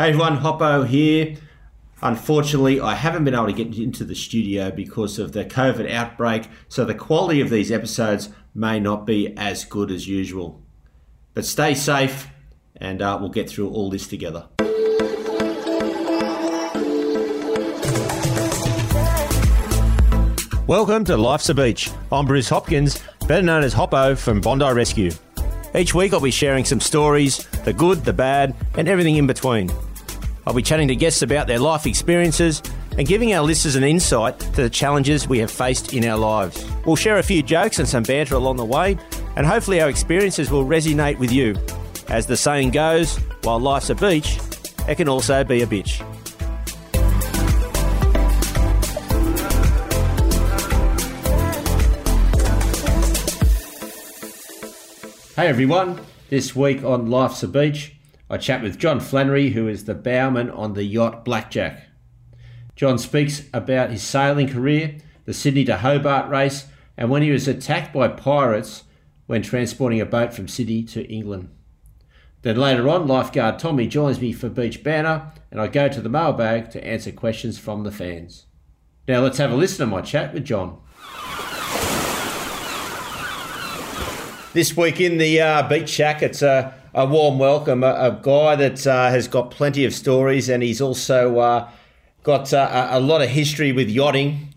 Hey everyone, Hoppo here. Unfortunately, I haven't been able to get into the studio because of the COVID outbreak, so the quality of these episodes may not be as good as usual. But stay safe, and uh, we'll get through all this together. Welcome to Life's a Beach. I'm Bruce Hopkins, better known as Hoppo from Bondi Rescue. Each week I'll be sharing some stories, the good, the bad, and everything in between. I'll be chatting to guests about their life experiences and giving our listeners an insight to the challenges we have faced in our lives. We'll share a few jokes and some banter along the way, and hopefully our experiences will resonate with you. As the saying goes, while life's a beach, it can also be a bitch. Hey everyone, this week on Life's a Beach, I chat with John Flannery, who is the bowman on the yacht Blackjack. John speaks about his sailing career, the Sydney to Hobart race, and when he was attacked by pirates when transporting a boat from Sydney to England. Then later on, lifeguard Tommy joins me for Beach Banter, and I go to the mailbag to answer questions from the fans. Now let's have a listen to my chat with John. This week in the uh, Beach Shack, it's a, a warm welcome. A, a guy that uh, has got plenty of stories and he's also uh, got uh, a, a, lot of history with yachting.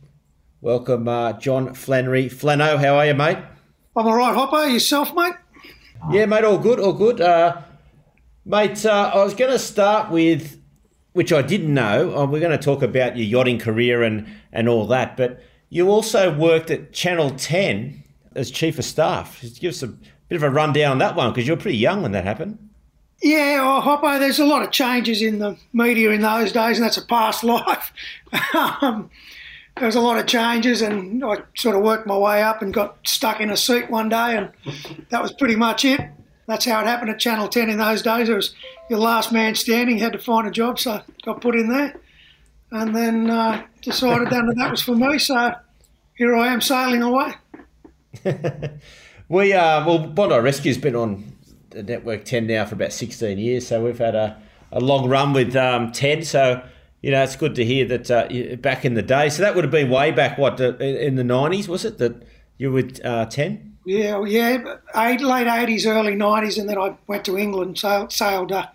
Welcome, uh, John Flannery. Flano, how are you, mate? I'm all right, Hopper. Yourself, mate? Yeah, mate, all good, all good. Uh, mate, I was going to start with, which I didn't know, we're going to talk about your yachting career and, and all that, but you also worked at Channel 10 as chief of staff. Just give us a bit of a rundown on that one because you're pretty young when that happened. Yeah, well, Hoppo, there's a lot of changes in the media in those days, and that's a past life. um, there was a lot of changes, and I sort of worked my way up and got stuck in a seat one day, and that was pretty much it. That's how it happened at Channel 10 in those days. It was your last man standing, had to find a job, so got put in there. And then uh, decided that that was for me, so here I am sailing away. we uh, well, Bondi Rescue's been on the network ten now for about sixteen years, so we've had a, a long run with um, ten. So you know, it's good to hear that uh, back in the day. So that would have been way back, what in the nineties was it that you were uh, ten? Yeah, yeah, eight, late eighties, early nineties, and then I went to England, sailed sailed, uh,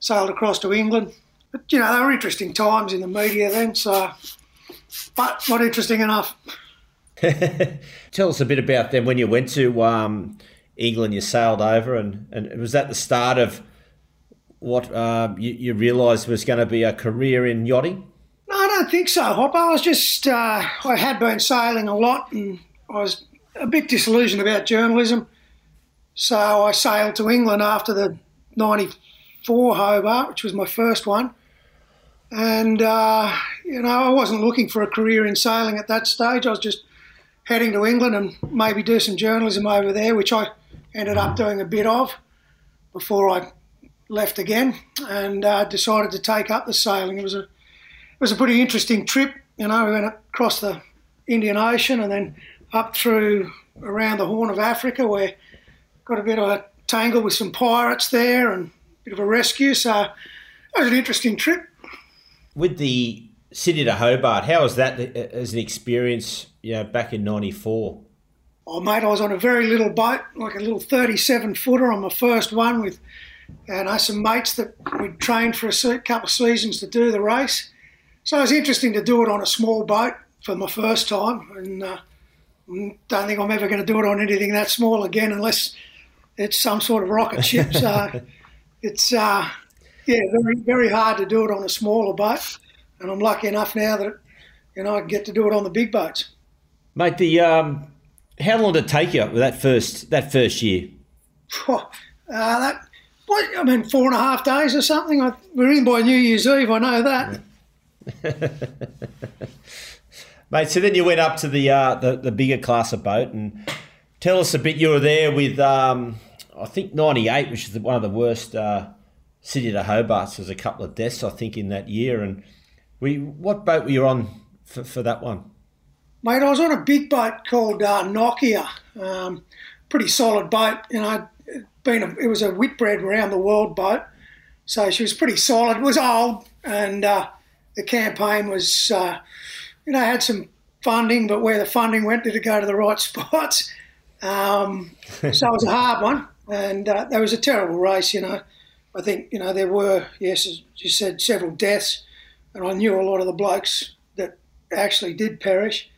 sailed across to England. But you know, they were interesting times in the media then. So, but not interesting enough. Tell us a bit about them when you went to um, England. You sailed over, and, and was that the start of what uh, you, you realised was going to be a career in yachting? No, I don't think so, Hop. I was just uh, I had been sailing a lot, and I was a bit disillusioned about journalism. So I sailed to England after the '94 Hobart, which was my first one. And, uh, you know, I wasn't looking for a career in sailing at that stage. I was just heading to England and maybe do some journalism over there, which I ended up doing a bit of before I left again and uh, decided to take up the sailing. It was a it was a pretty interesting trip. You know, we went across the Indian Ocean and then up through around the Horn of Africa, where got a bit of a tangle with some pirates there and a bit of a rescue. So it was an interesting trip. With the Sydney to Hobart, how was that as an experience you know, back in 94? Oh, mate, I was on a very little boat, like a little 37 footer on my first one with you know, some mates that we'd trained for a couple of seasons to do the race. So it was interesting to do it on a small boat for my first time. And uh, don't think I'm ever going to do it on anything that small again unless it's some sort of rocket ship. So it's, uh, yeah, very, very hard to do it on a smaller boat. And I'm lucky enough now that, you know, I get to do it on the big boats. Mate, the um, how long did it take you with that first that first year? uh, that what, I mean, four and a half days or something. I, we're in by New Year's Eve. I know that. Mate, so then you went up to the, uh, the the bigger class of boat and tell us a bit. You were there with um, I think '98, which is one of the worst uh, Sydney to Hobart's. There's a couple of deaths I think in that year. And what boat were you on for, for that one? Mate, I was on a big boat called uh, Nokia. Um, pretty solid boat. You know, been a, it was a Whitbread around the world boat. So she was pretty solid. It was old, and uh, the campaign was, uh, you know, had some funding, but where the funding went, did it go to the right spots? Um, so it was a hard one, and uh, was a terrible race. You know, I think you know there were yes, as you said, several deaths, and I knew a lot of the blokes that actually did perish.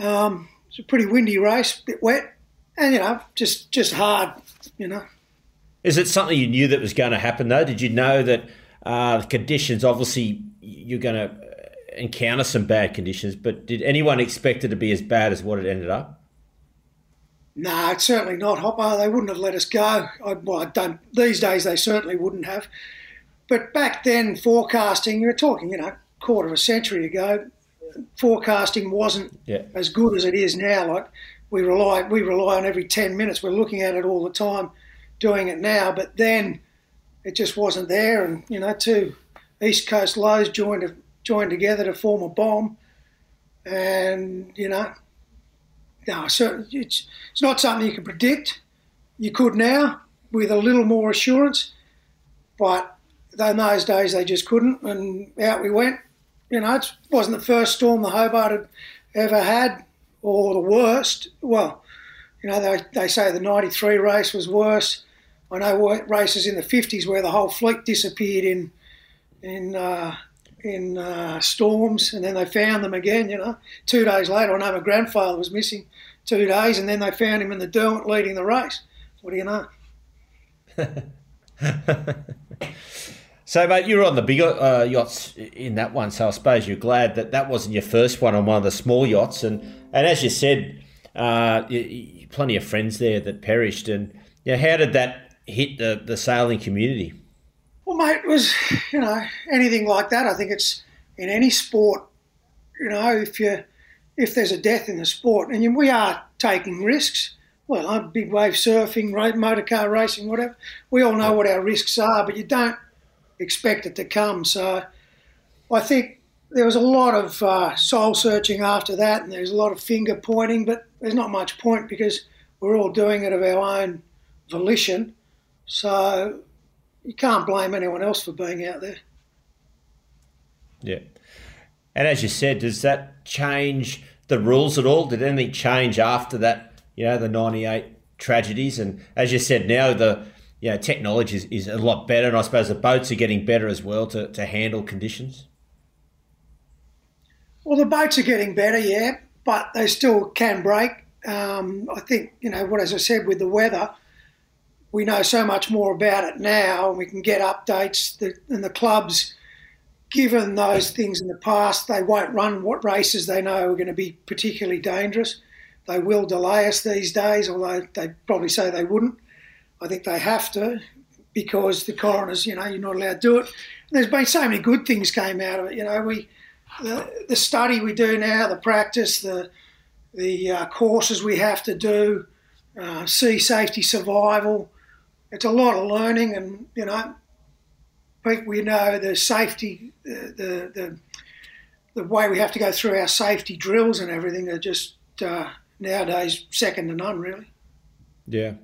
Um, it's a pretty windy race, a bit wet, and you know, just just hard. You know. Is it something you knew that was going to happen though? Did you know that uh, the conditions? Obviously, you're going to encounter some bad conditions, but did anyone expect it to be as bad as what it ended up? No, it's certainly not, Hopper. They wouldn't have let us go. I, well, I don't. These days, they certainly wouldn't have. But back then, forecasting, you're talking, you know, quarter of a century ago, forecasting wasn't yeah. as good as it is now. Like we rely, we rely on every ten minutes. We're looking at it all the time, doing it now. But then, it just wasn't there. And you know, two east coast lows joined joined together to form a bomb, and you know no, so it's it's not something you can predict. You could now with a little more assurance, but in those days they just couldn't, and out we went. You know, it wasn't the first storm the Hobart had ever had, or the worst. Well, you know, they, they say the '93 race was worse. I know races in the '50s where the whole fleet disappeared in in uh, in uh, storms, and then they found them again. You know, two days later, I know my grandfather was missing two days, and then they found him in the Derwent leading the race. What do you know? so, mate, you were on the bigger uh, yachts in that one, so I suppose you're glad that that wasn't your first one on one of the small yachts. And and as you said, uh, you, you, plenty of friends there that perished. And you know, how did that hit the, the sailing community? Well, mate, it was you know anything like that. I think it's in any sport. You know, if you if there's a death in the sport, and we are taking risks. Well, big wave surfing, motor car racing, whatever. We all know what our risks are, but you don't expect it to come. So I think there was a lot of uh, soul searching after that, and there's a lot of finger pointing, but there's not much point because we're all doing it of our own volition. So you can't blame anyone else for being out there. Yeah. And as you said, does that change the rules at all? Did anything change after that? You know, the '98 tragedies, and as you said, now the know, technology is, is a lot better, and I suppose the boats are getting better as well to, to handle conditions. Well, the boats are getting better, yeah, but they still can break. Um, I think you know what, as I said, with the weather, we know so much more about it now, and we can get updates. That, and the clubs given those things in the past, they won't run what races they know are going to be particularly dangerous. They will delay us these days, although they probably say they wouldn't. I think they have to because the coroners, you know, you're not allowed to do it. And there's been so many good things came out of it. You know, we the, the study we do now, the practice, the the uh, courses we have to do, uh, sea safety, survival. It's a lot of learning, and you know, we know the safety, the, the, the, way we have to go through our safety drills and everything are just uh, nowadays second to none, really. Yeah.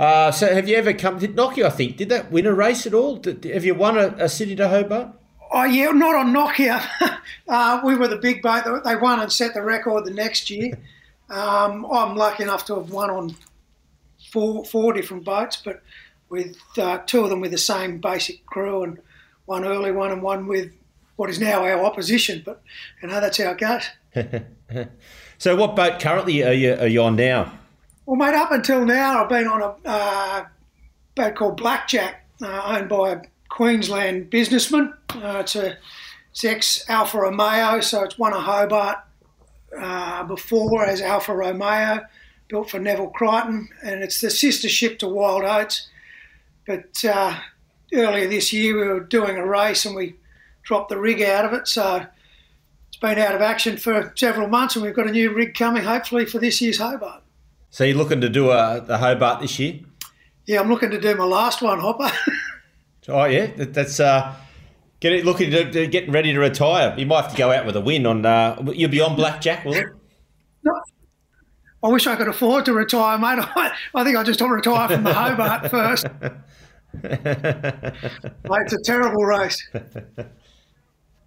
Uh, so have you ever come? Did Nokia, I think, did that win a race at all? Did, have you won a, a Sydney to Hobart? Oh yeah, not on Nokia. uh, we were the big boat. They won and set the record the next year. Um, I'm lucky enough to have won on four four different boats, but with uh, two of them with the same basic crew, and one early one and one with what is now our opposition. But you know that's how it goes. so, what boat currently are you, are you on now? Well, mate, up until now, I've been on a uh, boat called Blackjack, uh, owned by a Queensland businessman. Uh, it's a it's ex Alfa Romeo, so it's won a Hobart uh, before as Alfa Romeo, built for Neville Crichton, and it's the sister ship to Wild Oats. But uh, earlier this year, we were doing a race and we dropped the rig out of it. So it's been out of action for several months, and we've got a new rig coming, hopefully, for this year's Hobart. So you're looking to do a, the Hobart this year? Yeah, I'm looking to do my last one, Hopper. oh yeah, that, that's uh, getting looking to, to, getting ready to retire. You might have to go out with a win on. Uh, you'll be on blackjack, will it? No, I wish I could afford to retire, mate. I, I think I just want to retire from the Hobart first. Mate, it's a terrible race.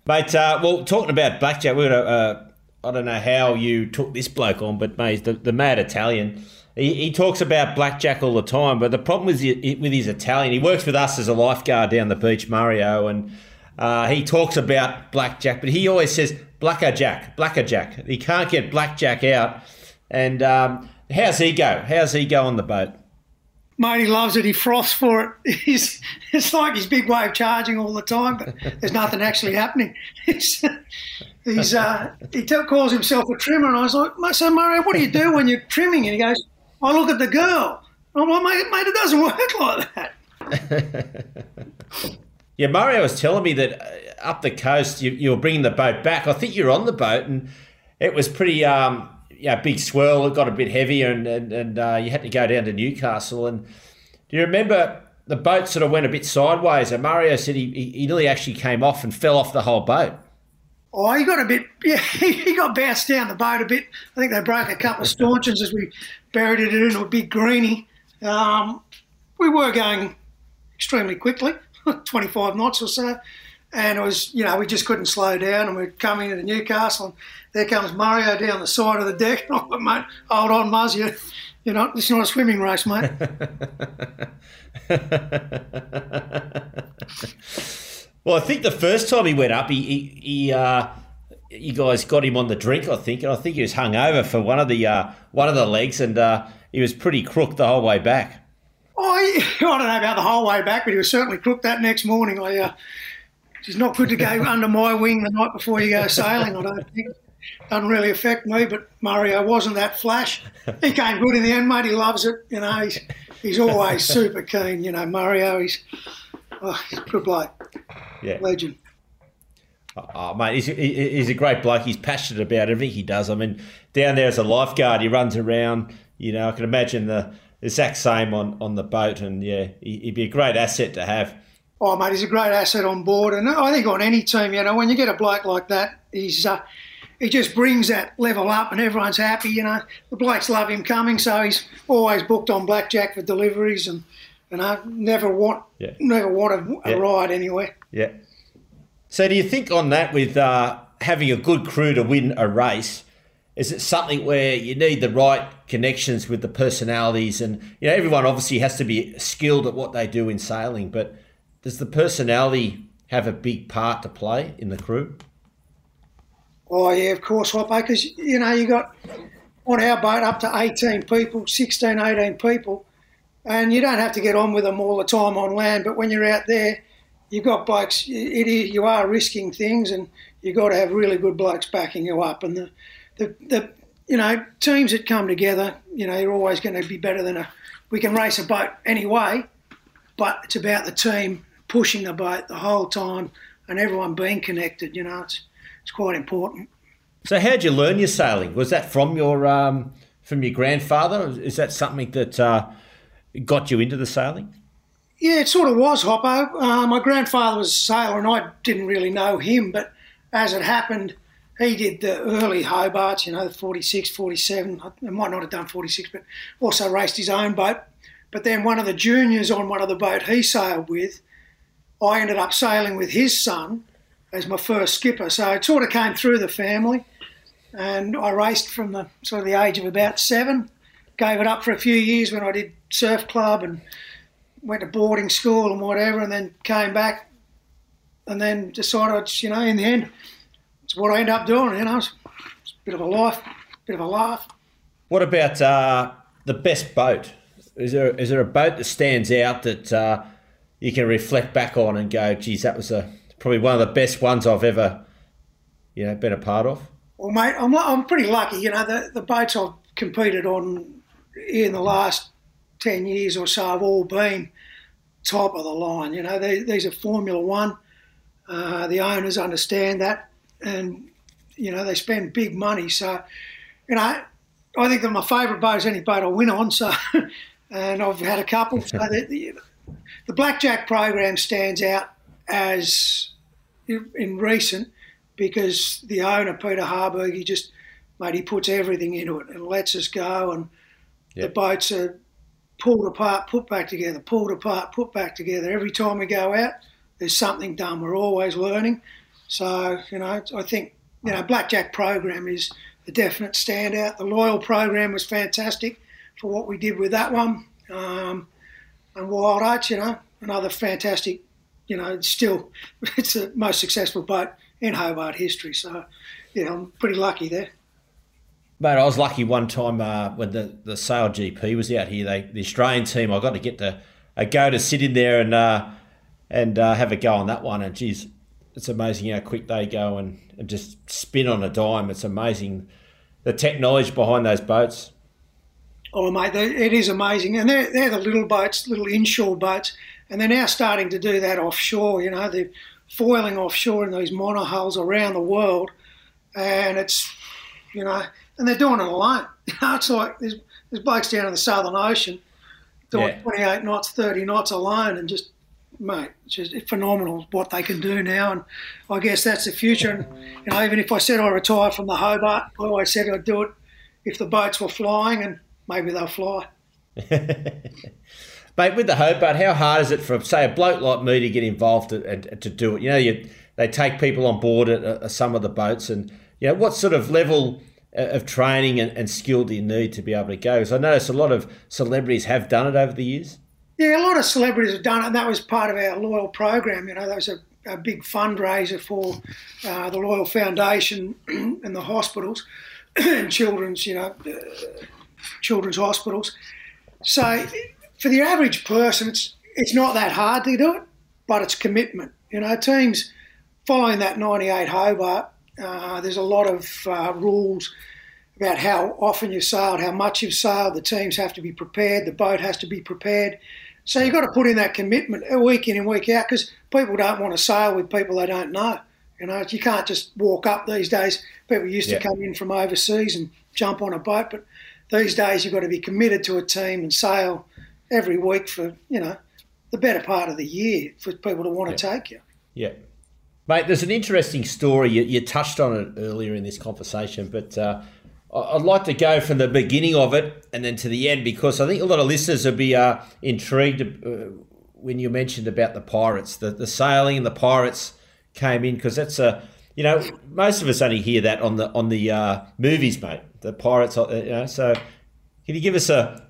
Mate, uh, well, talking about blackjack, we're gonna, uh, I don't know how you took this bloke on, but mate, the, the mad Italian. He, he talks about blackjack all the time, but the problem with with his Italian, he works with us as a lifeguard down the beach, Mario, and uh, he talks about blackjack, but he always says blackjack, blackjack. He can't get blackjack out. And um, how's he go? How's he go on the boat? Mate, he loves it. He froths for it. He's, it's like his big way of charging all the time, but there's nothing actually happening. He's, uh, he calls himself a trimmer, and I was like, so Mario, what do you do when you're trimming? And he goes, I look at the girl. I'm like, mate, mate, it doesn't work like that. yeah, Mario was telling me that uh, up the coast you, you were bringing the boat back. I think you were on the boat, and it was pretty um, yeah, big swirl. It got a bit heavier, and and, and uh, you had to go down to Newcastle. And do you remember the boat sort of went a bit sideways? And Mario said he, he nearly actually came off and fell off the whole boat. Oh, he got a bit, yeah, he got bounced down the boat a bit. I think they broke a couple of stanchions as we buried it into a big greenie. Um, we were going extremely quickly, 25 knots or so. And it was, you know, we just couldn't slow down and we are coming into Newcastle. And there comes Mario down the side of the deck. And I went, mate, hold on, Muzz, you, you're not, it's not a swimming race, mate. well, I think the first time he went up, he, he, he uh, you guys got him on the drink, I think, and I think he was hung over for one of the uh, one of the legs, and uh, he was pretty crook the whole way back. Oh, I, I don't know about the whole way back, but he was certainly crook that next morning. I, uh, it's not good to go under my wing the night before you go sailing. I don't think doesn't really affect me, but Mario wasn't that flash. He came good in the end, mate. He loves it. You know, he's, he's always super keen. You know, Mario, he's, oh, he's a good bloke. Yeah. Legend. Oh, oh, mate, he's, he's a great bloke. He's passionate about everything he does. I mean, down there as a lifeguard, he runs around. You know, I can imagine the exact same on, on the boat, and yeah, he'd be a great asset to have. Oh, mate, he's a great asset on board, and I think on any team, you know, when you get a bloke like that, he's uh, he just brings that level up and everyone's happy. You know, the blokes love him coming, so he's always booked on blackjack for deliveries and you I never want yeah. never want a, a yeah. ride anywhere. Yeah. So do you think on that with uh, having a good crew to win a race? Is it something where you need the right connections with the personalities, and you know everyone obviously has to be skilled at what they do in sailing, but does the personality have a big part to play in the crew? Oh yeah, of course, Hopper, because you know you got on our boat up to 18 people, 16, 18 people, and you don't have to get on with them all the time on land. But when you're out there, you've got blokes. It, you are risking things, and you've got to have really good blokes backing you up. And the, the, the you know teams that come together, you know, you're always going to be better than a. We can race a boat anyway, but it's about the team pushing the boat the whole time and everyone being connected. You know, it's it's quite important. So, how'd you learn your sailing? Was that from your um, from your grandfather? Is that something that uh, got you into the sailing? Yeah, it sort of was, Hoppo. Uh, my grandfather was a sailor, and I didn't really know him. But as it happened, he did the early Hobarts, you know, the 46, 47. I might not have done 46, but also raced his own boat. But then one of the juniors on one of the boat he sailed with, I ended up sailing with his son as my first skipper. So it sort of came through the family, and I raced from the sort of the age of about seven. Gave it up for a few years when I did surf club and went to boarding school and whatever, and then came back, and then decided, you know, in the end, it's what I ended up doing. You know, it's, it's a bit of a life, bit of a laugh. What about uh, the best boat? Is there is there a boat that stands out that uh, you can reflect back on and go, geez, that was a probably one of the best ones I've ever, you know, been a part of. Well, mate, I'm, I'm pretty lucky. You know, the, the boats I've competed on in the last 10 years or so have all been top of the line. You know, they, these are Formula One. Uh, the owners understand that and, you know, they spend big money. So, you know, I think that my favourite boat is any boat I win on. So, and I've had a couple. So the, the, the blackjack program stands out as in recent because the owner Peter Harburg he just mate he puts everything into it and lets us go and yep. the boats are pulled apart, put back together, pulled apart, put back together. Every time we go out, there's something done. We're always learning. So, you know, I think, you know, Blackjack program is a definite standout. The Loyal program was fantastic for what we did with that one. Um, and Wild Oats, you know, another fantastic, you know, still, it's the most successful boat in Hobart history. So, yeah, I'm pretty lucky there. Mate, I was lucky one time uh, when the, the Sail GP was out here. They the Australian team, I got to get to a go to sit in there and uh, and uh, have a go on that one. And geez, it's amazing how quick they go and, and just spin on a dime. It's amazing the technology behind those boats. Oh, mate, it is amazing. And they're, they're the little boats, little inshore boats, and they're now starting to do that offshore. You know, they're foiling offshore in these monohulls around the world, and it's, you know, and they're doing it alone. It's like there's, there's blokes down in the Southern Ocean doing yeah. 28 knots, 30 knots alone, and just mate, it's just phenomenal what they can do now. And I guess that's the future. And you know, even if I said I retire from the Hobart, I always said I'd do it if the boats were flying, and maybe they'll fly. Mate, with the Hobart, how hard is it for, say, a bloke like me to get involved and to, to, do it? You know, you, they take people on board at, at, some of the boats, and you know, what sort of level of training and, and skill do you need to be able to go? Because I notice a lot of celebrities have done it over the years. Yeah, a lot of celebrities have done it, and that was part of our loyal program. You know, that was a, a big fundraiser for uh, the Loyal Foundation and the hospitals and children's, you know, uh, children's hospitals. So, for the average person, it's it's not that hard to do it, but it's commitment. You know, teams following that '98 Hobart, uh, there's a lot of uh, rules about how often you sailed, how much you've sailed. The teams have to be prepared. The boat has to be prepared. So you've got to put in that commitment week in and week out because people don't want to sail with people they don't know. You know, you can't just walk up these days. People used yeah. to come in from overseas and jump on a boat, but these days you've got to be committed to a team and sail every week for, you know, the better part of the year for people to want yeah. to take you. Yeah. Mate, there's an interesting story. You, you, touched on it earlier in this conversation, but uh, I'd like to go from the beginning of it and then to the end because I think a lot of listeners will be uh, intrigued uh, when you mentioned about the pirates, the, the sailing and the pirates came in because that's a you know most of us only hear that on the on the uh, movies, mate. The pirates, uh, you know. So can you give us a,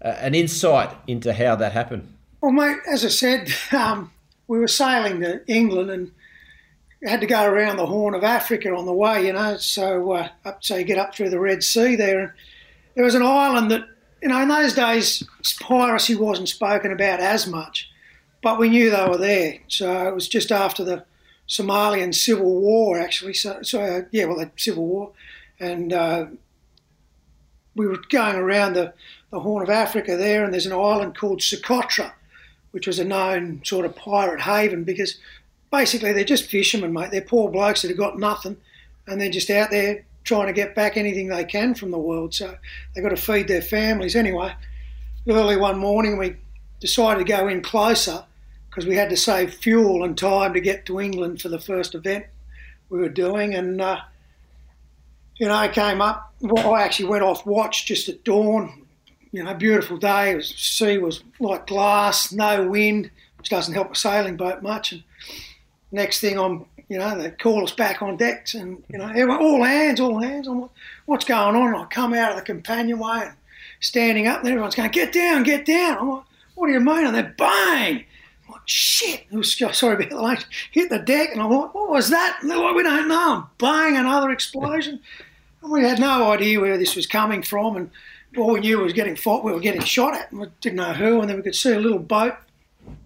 a, an insight into how that happened? Well, mate, as I said, um, we were sailing to England and had to go around the Horn of Africa on the way, you know. So uh, up, so you get up through the Red Sea there, and there was an island that, you know, in those days piracy wasn't spoken about as much, but we knew they were there. So it was just after the Somalian civil war, actually. So, so uh, yeah, well, the civil war, and uh, we were going around the, the Horn of Africa there, and there's an island called Socotra, which was a known sort of pirate haven because basically they're just fishermen, mate. They're poor blokes that have got nothing, and they're just out there trying to get back anything they can from the world. So they've got to feed their families. Anyway, early one morning we decided to go in closer because we had to save fuel and time to get to England for the first event we were doing. And, uh, you know, I came up. Well, I actually went off watch just at dawn. You know, beautiful day. Was, sea was like glass, no wind, which doesn't help a sailing boat much. And next thing I'm, you know, they call us back on decks and, you know, all hands, all hands. I'm like, what's going on? And I come out of the companionway and standing up and everyone's going, get down, get down. I'm like, what do you mean? And then bang. I'm like, shit. Was, sorry about the language. Hit the deck and I'm like, what was that? And they're like, we don't know. bang, another explosion. and we had no idea where this was coming from. And all we knew was getting fought, we were getting shot at and we didn't know who. And then we could see a little boat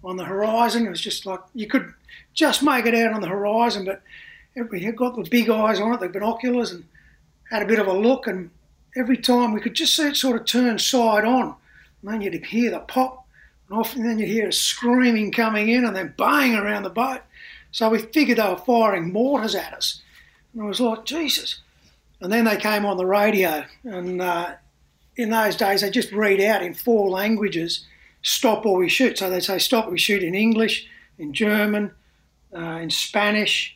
on the horizon. It was just like, you could just make it out on the horizon. But we had got the big eyes on it, the binoculars, and had a bit of a look. And every time we could just see it sort of turn side on. And then you'd hear the pop, and often then you'd hear a screaming coming in and then bang around the boat. So we figured they were firing mortars at us. And I was like, Jesus. And then they came on the radio. And uh, in those days, they just read out in four languages stop or we shoot. So they say stop, we shoot in English, in German, uh, in Spanish,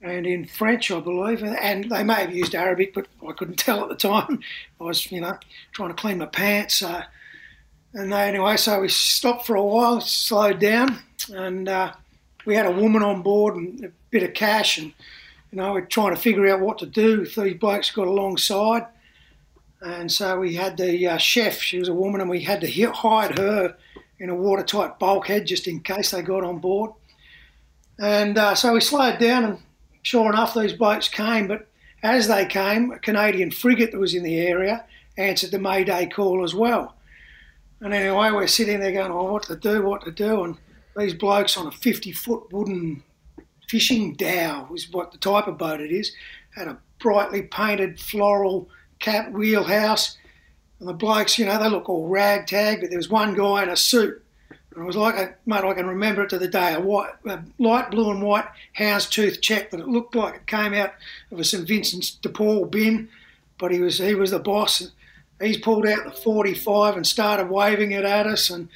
and in French, I believe. And they may have used Arabic, but I couldn't tell at the time. I was, you know, trying to clean my pants. Uh, And they, anyway, so we stopped for a while, slowed down, and uh, we had a woman on board and a bit of cash, and you know we're trying to figure out what to do these blokes got alongside. And so we had the uh, chef, she was a woman, and we had to hide her in a watertight bulkhead just in case they got on board. And uh, so we slowed down, and sure enough, these boats came. But as they came, a Canadian frigate that was in the area answered the Mayday call as well. And anyway, we're sitting there going, oh, what to do, what to do. And these blokes on a 50 foot wooden fishing dhow, is what the type of boat it is, had a brightly painted floral cap wheelhouse. And the blokes, you know, they look all ragtag, but there was one guy in a suit. It was like, a, mate, I can remember it to the day, a, white, a light blue and white houndstooth check that it looked like it came out of a St Vincent's de Paul bin. But he was he was the boss. He's pulled out the 45 and started waving it at us. And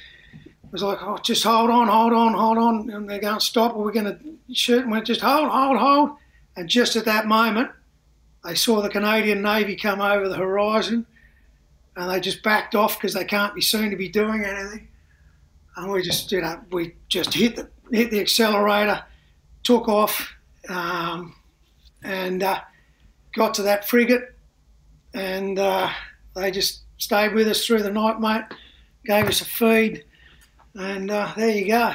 it was like, oh, just hold on, hold on, hold on. And they're going, to stop, we're going to shoot. And we just hold, hold, hold. And just at that moment, they saw the Canadian Navy come over the horizon and they just backed off because they can't be seen to be doing anything. And we just, you know, we just hit the, hit the accelerator, took off, um, and uh, got to that frigate. And uh, they just stayed with us through the night, mate, gave us a feed. And uh, there you go.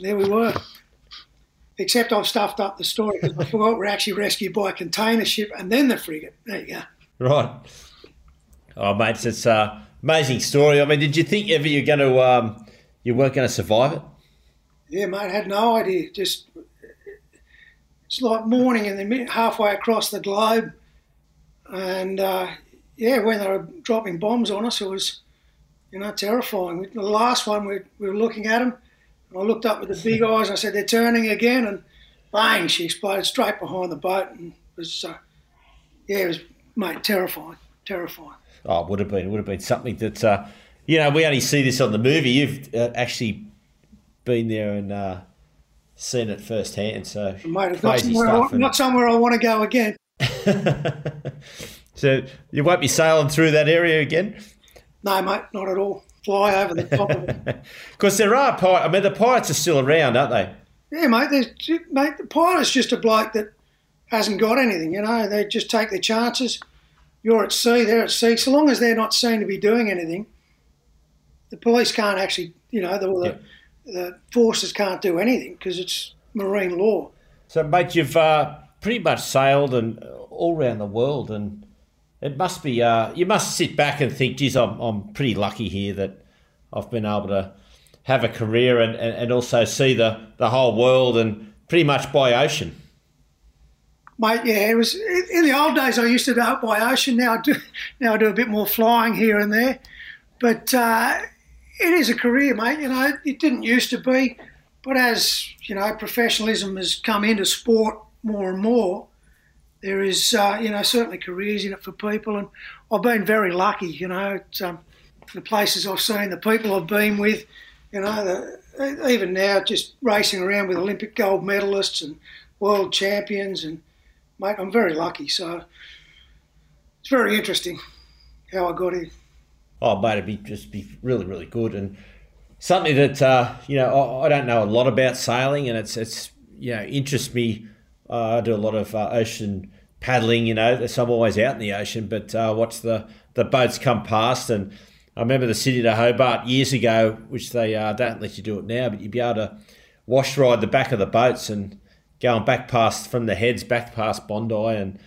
There we were. Except I've stuffed up the story because I forgot we're actually rescued by a container ship and then the frigate. There you go. Right. Oh, mate, it's an uh, amazing story. I mean, did you think ever you're going to, um, you weren't going to survive it? Yeah, mate, I had no idea. Just, it's like morning and then halfway across the globe. And uh, yeah, when they were dropping bombs on us, it was, you know, terrifying. The last one, we, we were looking at them and I looked up with the big eyes. and I said, "They're turning again!" And bang, she exploded straight behind the boat, and it was, uh, yeah, it was mate terrifying, terrifying. Oh, it would have been, it would have been something that, uh, you know, we only see this on the movie. You've uh, actually been there and uh, seen it firsthand. So mate, it's not somewhere, I, not somewhere I want to go again. so you won't be sailing through that area again. No, mate, not at all fly over the top of it. Because there are pirates. I mean, the pirates are still around, aren't they? Yeah, mate. There's, mate, the pirate's just a bloke that hasn't got anything. You know, they just take their chances. You're at sea, they're at sea. So long as they're not seen to be doing anything, the police can't actually, you know, the, yeah. the, the forces can't do anything because it's marine law. So, mate, you've uh, pretty much sailed and all around the world and it must be. Uh, you must sit back and think, "Geez, I'm I'm pretty lucky here that I've been able to have a career and, and, and also see the, the whole world and pretty much by ocean." Mate, yeah, it was in the old days. I used to go by ocean. Now I do now I do a bit more flying here and there, but uh, it is a career, mate. You know, it didn't used to be, but as you know, professionalism has come into sport more and more there is, uh, you know, certainly careers in it for people, and I've been very lucky, you know, um, the places I've seen, the people I've been with, you know, the, even now just racing around with Olympic gold medalists and world champions, and mate, I'm very lucky. So it's very interesting how I got here. Oh, mate, it'd be just be really, really good, and something that uh, you know I, I, don't know a lot about sailing, and it's it's you know interests me. Uh, I do a lot of uh, ocean paddling, you know, so I'm always out in the ocean, but uh, watch the, the boats come past. And I remember the Sydney to Hobart years ago, which they uh, don't let you do it now, but you'd be able to wash ride the back of the boats and going back past from the heads back past Bondi. And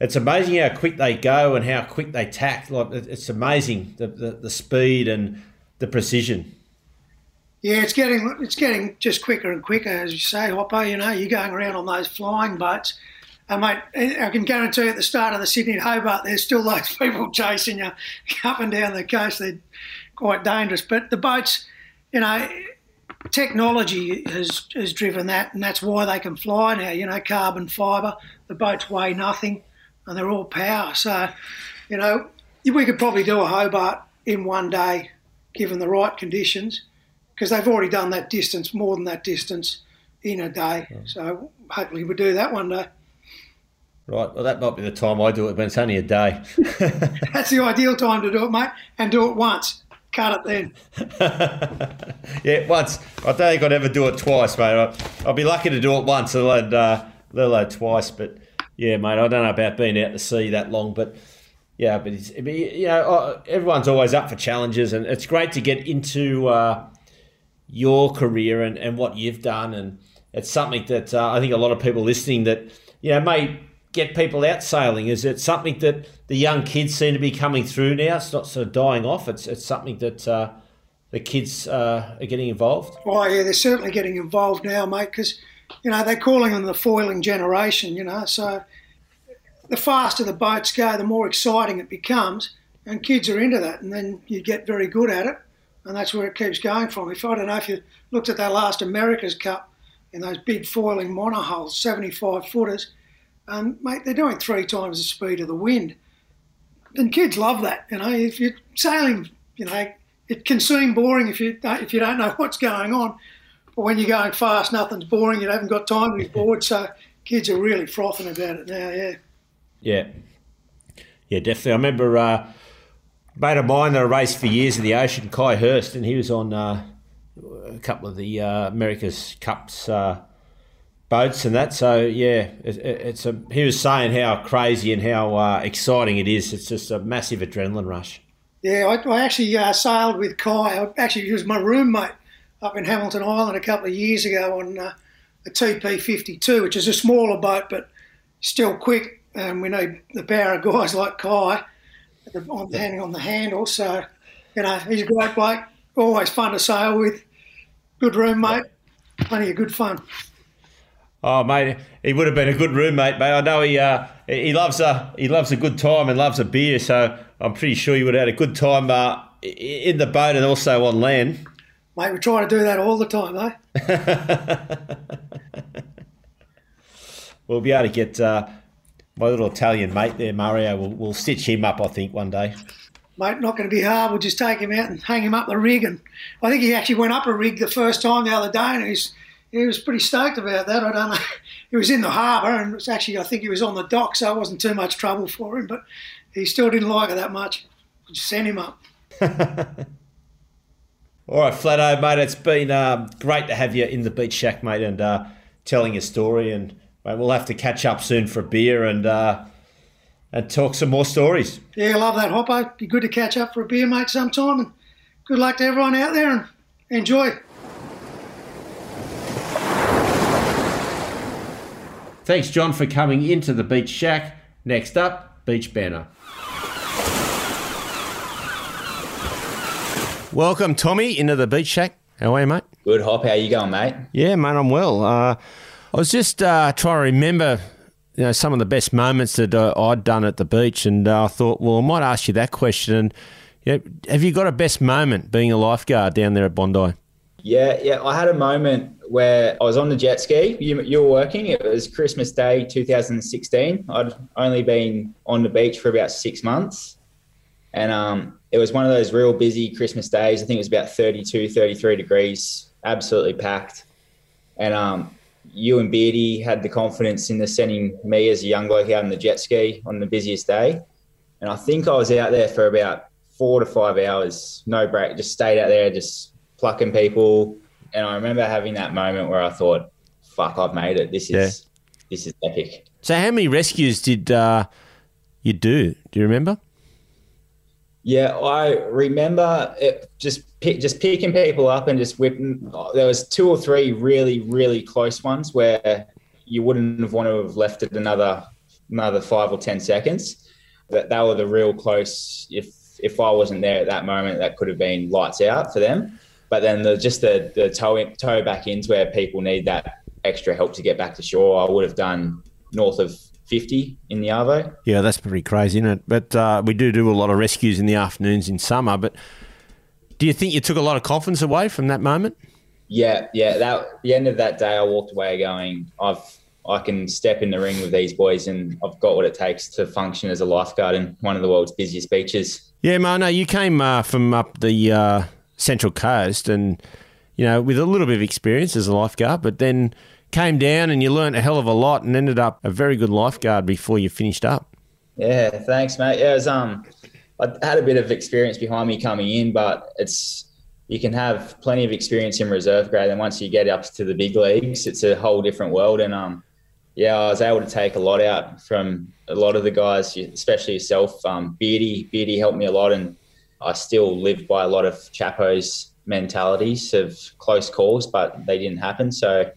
it's amazing how quick they go and how quick they tack. Like it's amazing the, the, the speed and the precision. Yeah, it's getting it's getting just quicker and quicker, as you say, Hopper. You know, you're going around on those flying boats and mate, I can guarantee at the start of the Sydney Hobart, there's still those people chasing you up and down the coast. They're quite dangerous. But the boats, you know, technology has, has driven that, and that's why they can fly now. You know, carbon fibre, the boats weigh nothing, and they're all power. So, you know, we could probably do a Hobart in one day, given the right conditions, because they've already done that distance, more than that distance, in a day. So hopefully we'll do that one day. Right. Well, that might be the time I do it, but it's only a day. That's the ideal time to do it, mate, and do it once. cut it then. yeah, once. I don't think I'd ever do it twice, mate. I'll be lucky to do it once, let alone, uh, let alone twice. But yeah, mate, I don't know about being out to sea that long, but yeah, but it's, you know, uh, everyone's always up for challenges, and it's great to get into uh, your career and, and what you've done, and it's something that uh, I think a lot of people listening that you know may get people out sailing. Is it something that the young kids seem to be coming through now? It's not sort of dying off. It's it's something that uh, the kids uh, are getting involved. Oh yeah, they're certainly getting involved now, mate. Because you know they're calling them the foiling generation. You know, so the faster the boats go, the more exciting it becomes, and kids are into that, and then you get very good at it, and that's where it keeps going from. If I don't know if you looked at that last America's Cup in those big foiling monohulls, 75 footers, um, mate, they're doing three times the speed of the wind, and kids love that. You know, if you're sailing, you know, it can seem boring if you if you don't know what's going on. But when you're going fast, nothing's boring. You haven't got time to be bored. So kids are really frothing about it now. Yeah. Yeah, yeah, definitely. I remember uh, mate of mine that I raced for years in the ocean, Kai Hurst, and he was on uh, a couple of the uh, America's Cups uh, boats and that. So yeah, it, it's a. He was saying how crazy and how uh, exciting it is. It's just a massive adrenaline rush. Yeah, I, I actually uh, sailed with Kai. I, actually, he was my roommate up in Hamilton Island a couple of years ago on a TP 52, which is a smaller boat but still quick and we need the power of guys like Kai on the, handing on the handle. So, you know, he's a great bloke, always fun to sail with, good roommate, plenty of good fun. Oh, mate, he would have been a good roommate, mate. I know he uh, he loves a he loves a good time and loves a beer, so I'm pretty sure you would have had a good time uh, in the boat and also on land. Mate, we try to do that all the time, eh? we'll be able to get uh, my little Italian mate there, Mario, will will stitch him up, I think, one day. Mate, not going to be hard. We'll just take him out and hang him up the rig. And I think he actually went up a rig the first time the other day, and he's he was pretty stoked about that. I don't know. He was in the harbour, and it was actually I think he was on the dock, so it wasn't too much trouble for him. But he still didn't like it that much. We just sent him up. All right, Flano, mate. It's been uh, great to have you in the beach shack, mate, and uh, telling your story and Mate, we'll have to catch up soon for a beer and uh, and talk some more stories. Yeah, I love that, Hoppo. Be good to catch up for a beer, mate, sometime. And good luck to everyone out there and enjoy. Thanks, John, for coming into the Beach Shack. Next up, Beach Banter. Welcome, Tommy, into the Beach Shack. How are you, mate? Good, Hop. How you going, mate? Yeah, mate, I'm well. Uh, I was just uh, trying to remember, you know, some of the best moments that uh, I'd done at the beach, and uh, I thought, well, I might ask you that question. And you know, have you got a best moment being a lifeguard down there at Bondi? Yeah, yeah. I had a moment where I was on the jet ski. You, you were working. It was Christmas Day 2016. I'd only been on the beach for about six months. And um, it was one of those real busy Christmas days. I think it was about 32, 33 degrees, absolutely packed. And um, you and Beardy had the confidence in the sending me as a young bloke out on the jet ski on the busiest day. And I think I was out there for about four to five hours, no break, just stayed out there, just plucking people. And I remember having that moment where I thought, fuck, I've made it. This is, yeah. this is epic. So how many rescues did uh, you do? Do you remember? Yeah, I remember it just pick, just picking people up and just whipping. There was two or three really really close ones where you wouldn't have wanted to have left it another another five or ten seconds. That they were the real close. If if I wasn't there at that moment, that could have been lights out for them. But then the just the the tow tow back ins where people need that extra help to get back to shore. I would have done north of 50 in the Arvo. Yeah, that's pretty crazy, isn't it? But uh, we do do a lot of rescues in the afternoons in summer. But do you think you took a lot of confidence away from that moment? Yeah, yeah. That the end of that day, I walked away going, I've I can step in the ring with these boys, and I've got what it takes to function as a lifeguard in one of the world's busiest beaches. Yeah, Mano, you came uh, from up the uh, Central Coast, and you know, with a little bit of experience as a lifeguard, but then came down and you learned a hell of a lot, and ended up a very good lifeguard before you finished up. Yeah, thanks, mate. Yeah, it was um I had a bit of experience behind me coming in, but it's you can have plenty of experience in reserve grade, and once you get up to the big leagues, it's a whole different world. And um, yeah, I was able to take a lot out from a lot of the guys, especially yourself. Um, Beardy, Beardy helped me a lot, and I still live by a lot of Chapo's mentalities of close calls, but they didn't happen. So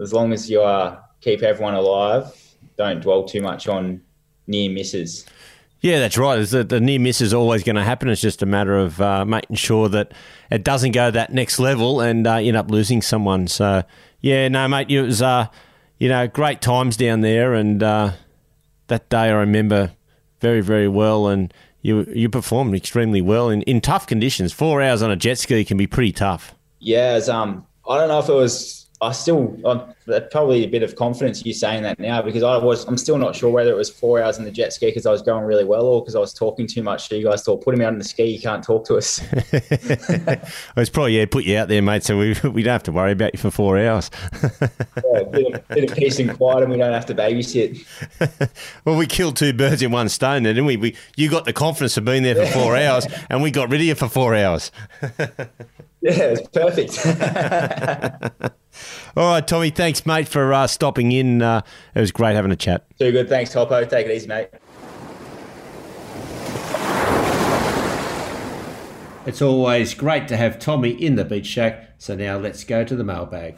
as long as you uh, keep everyone alive, don't dwell too much on near misses. Yeah, that's right. The, the near miss is always going to happen. It's just a matter of uh, making sure that it doesn't go that next level and uh, end up losing someone. So, yeah, no, mate, it was, uh, you know, great times down there. And uh, that day I remember very, very well. And you you performed extremely well in, in tough conditions. Four hours on a jet ski can be pretty tough. Yeah, um, I don't know if it was I still I'm, probably a bit of confidence you saying that now because I was I'm still not sure whether it was four hours in the jet ski because I was going really well or because I was talking too much. So you guys thought put him out on the ski, you can't talk to us. it's probably yeah, put you out there, mate. So we we don't have to worry about you for four hours. yeah, bit of, bit of peace and quiet, and we don't have to babysit. well, we killed two birds in one stone, didn't we? We you got the confidence of being there for four hours, and we got rid of you for four hours. Yeah, it's perfect. All right, Tommy, thanks, mate, for uh, stopping in. Uh, it was great having a chat. Too good. Thanks, Topo. Take it easy, mate. It's always great to have Tommy in the beach shack. So now let's go to the mailbag.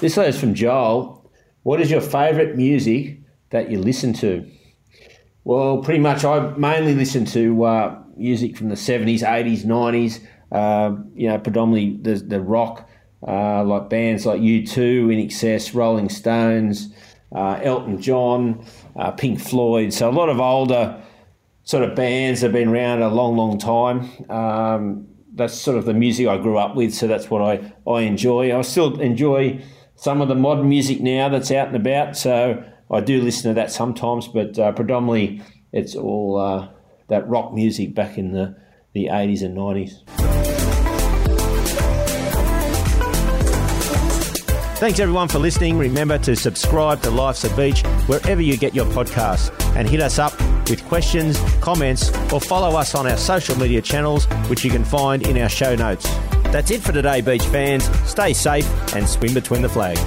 This letter's from Joel. What is your favourite music that you listen to? Well, pretty much I mainly listen to uh, music from the 70s, 80s, 90s. Um, you know, predominantly the, the rock, uh, like bands like U2, INXS, Rolling Stones, uh, Elton John, uh, Pink Floyd. So a lot of older sort of bands that have been around a long, long time. Um, that's sort of the music I grew up with, so that's what I, I enjoy. I still enjoy some of the modern music now that's out and about, so I do listen to that sometimes, but uh, predominantly it's all uh, that rock music back in the, the 80s and 90s. Thanks everyone for listening. Remember to subscribe to Life's a Beach wherever you get your podcasts and hit us up with questions, comments, or follow us on our social media channels, which you can find in our show notes. That's it for today, beach fans. Stay safe and swim between the flags.